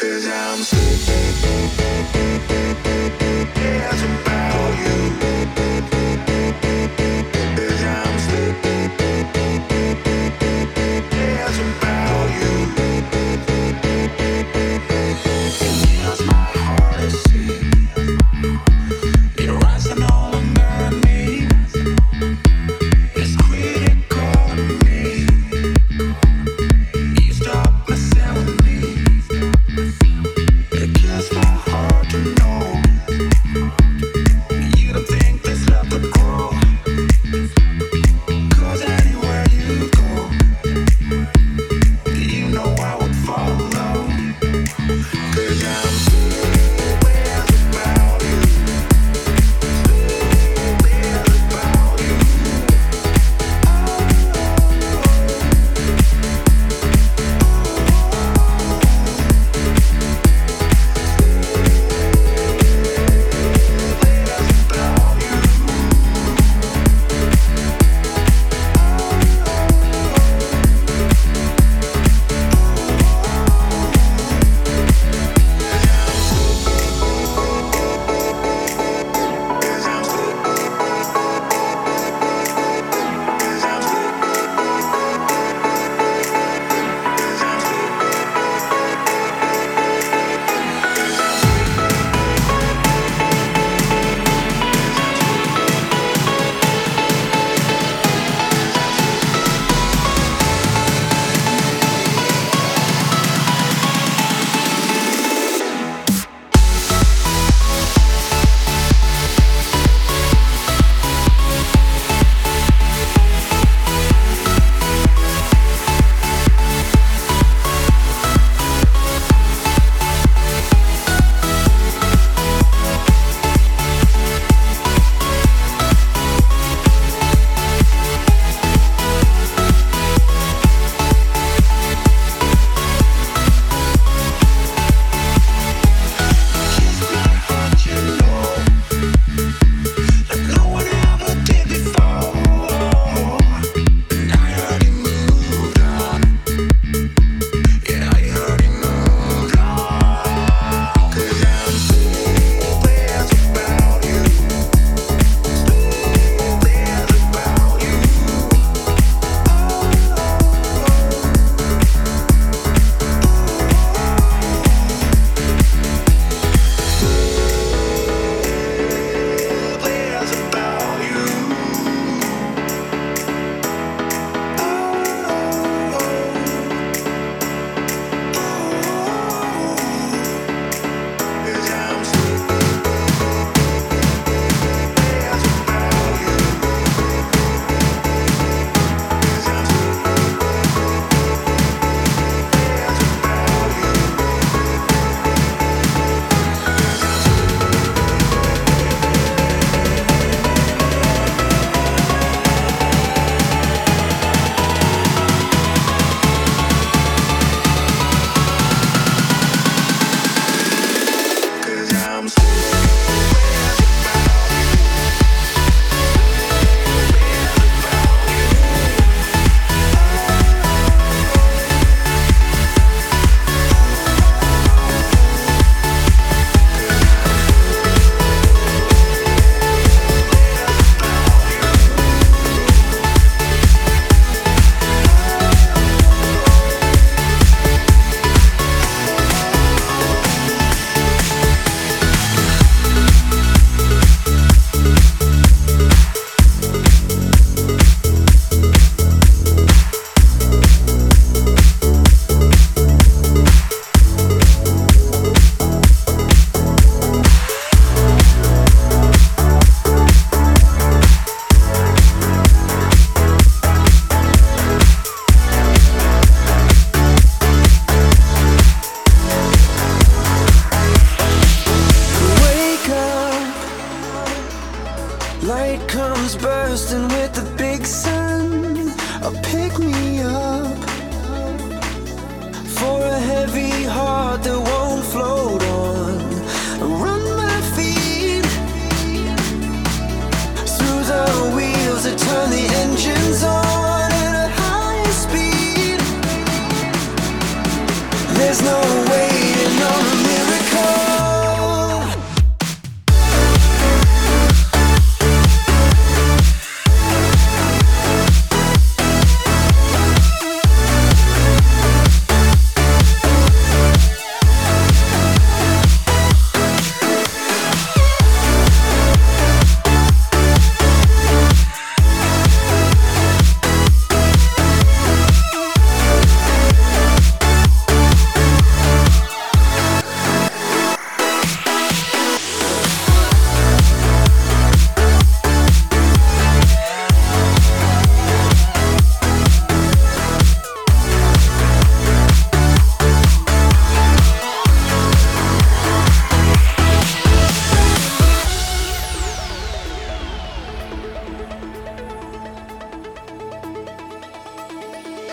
There's no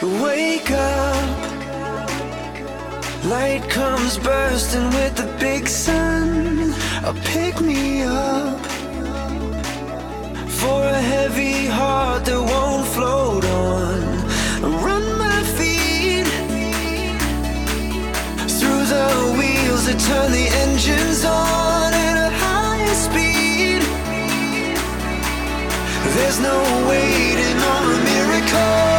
Wake up. Light comes bursting with the big sun. Pick me up For a heavy heart that won't float on. Run my feet Through the wheels that turn the engines on At a higher speed. There's no waiting on a miracle.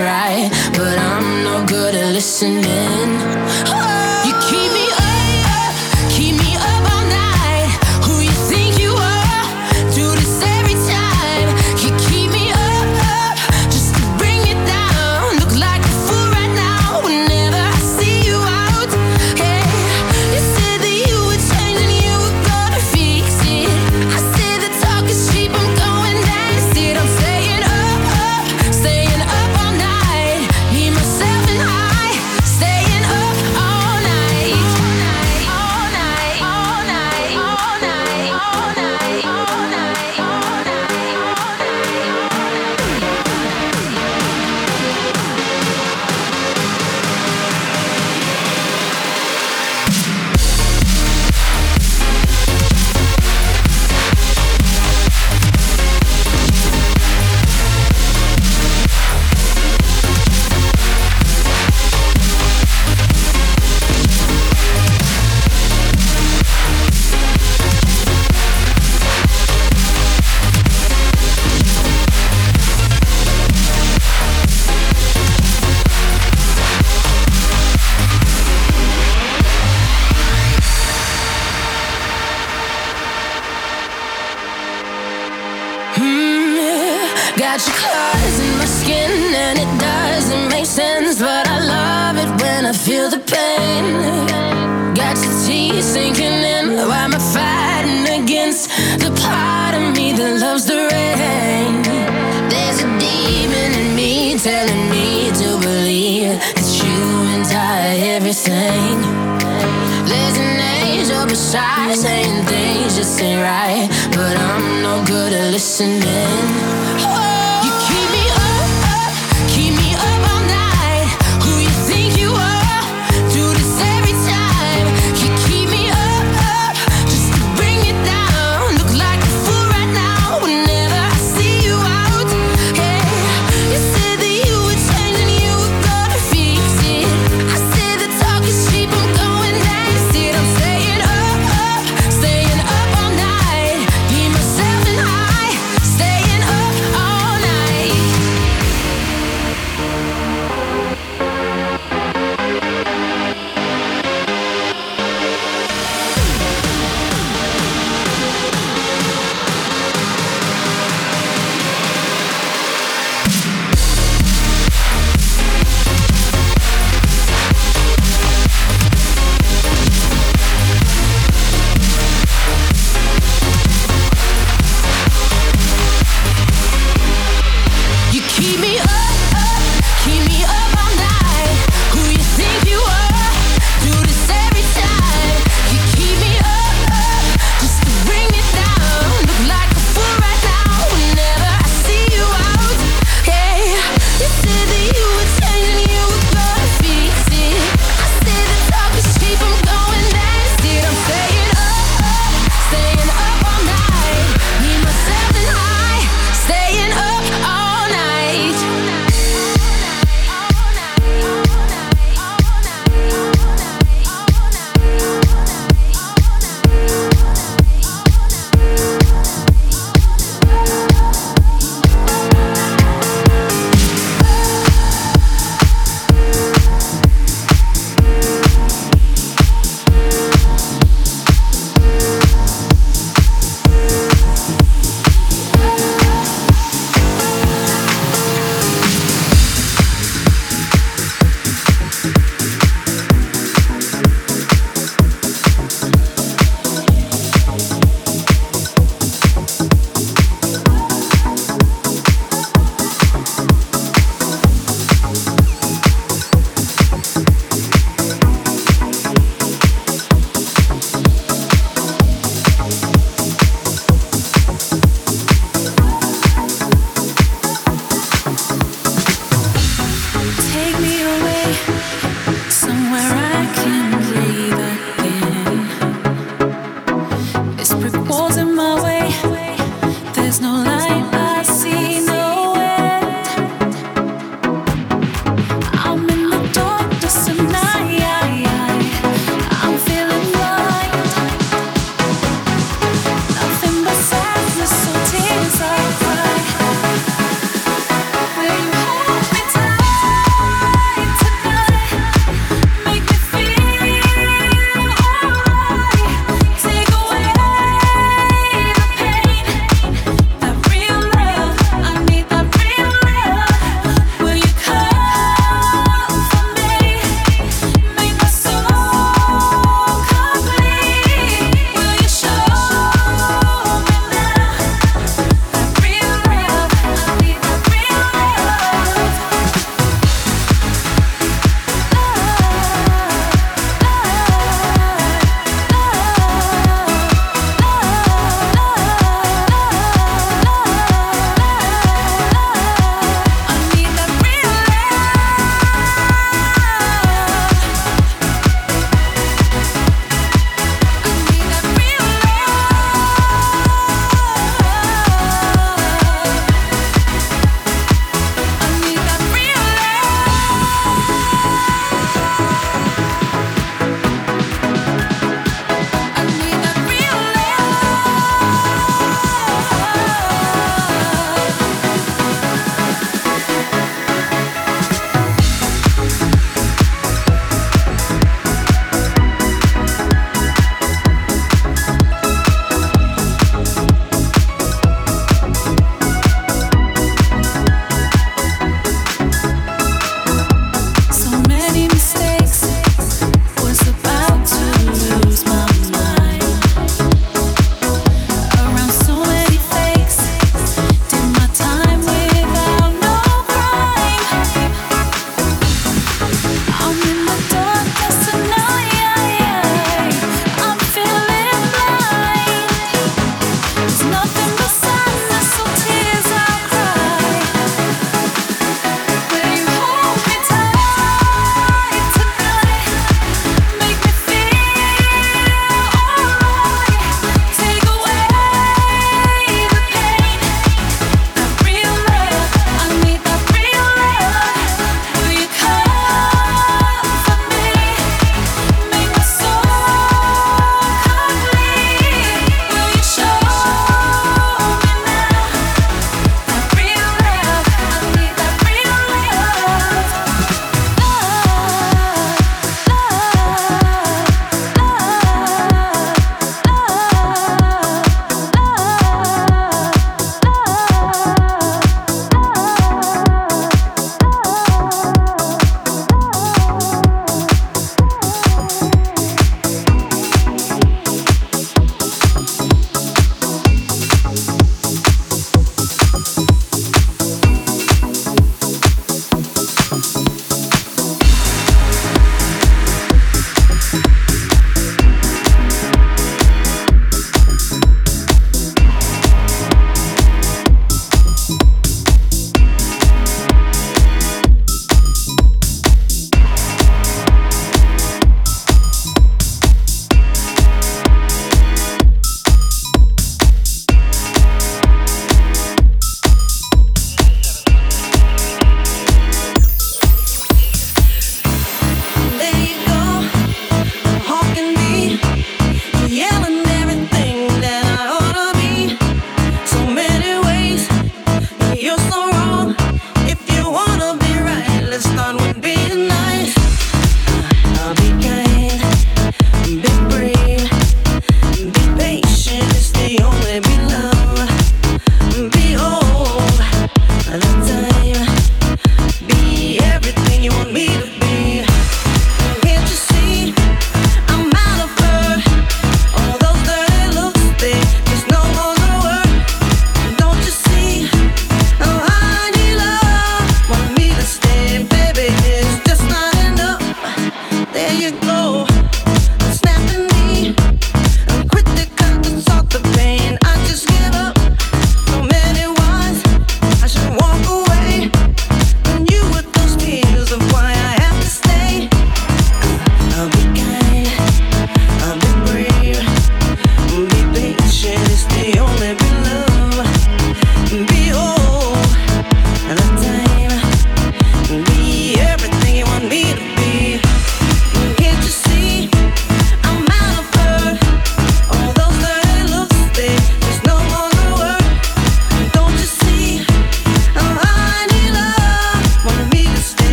right, but I'm no good at listening. Oh.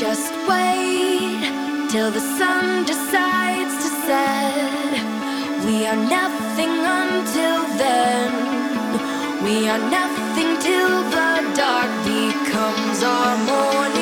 Just wait till the sun decides to set. We are nothing until then. We are nothing till the dark becomes our morning.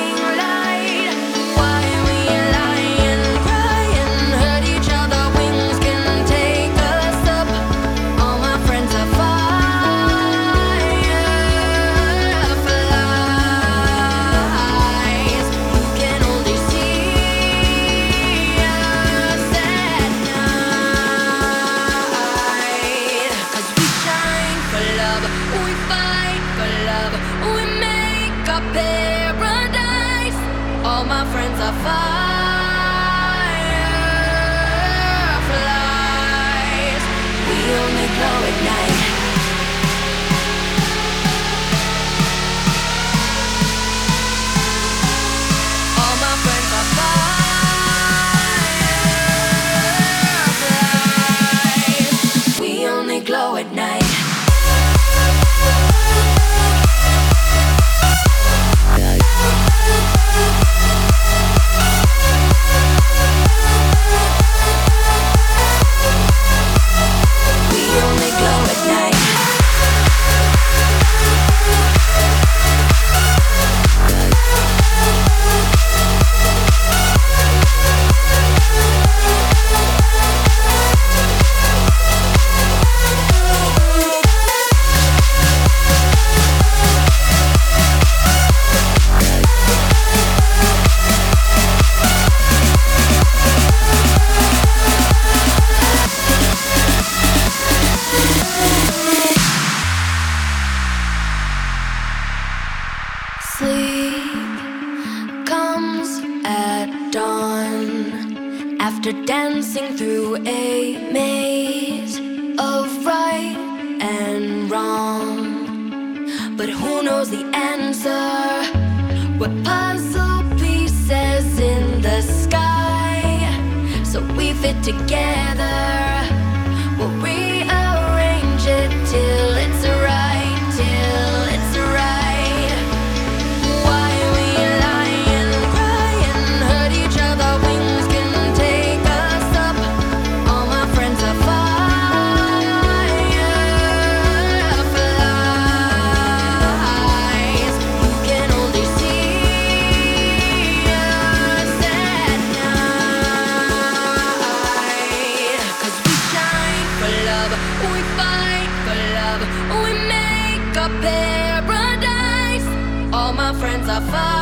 paradise. All my friends are far.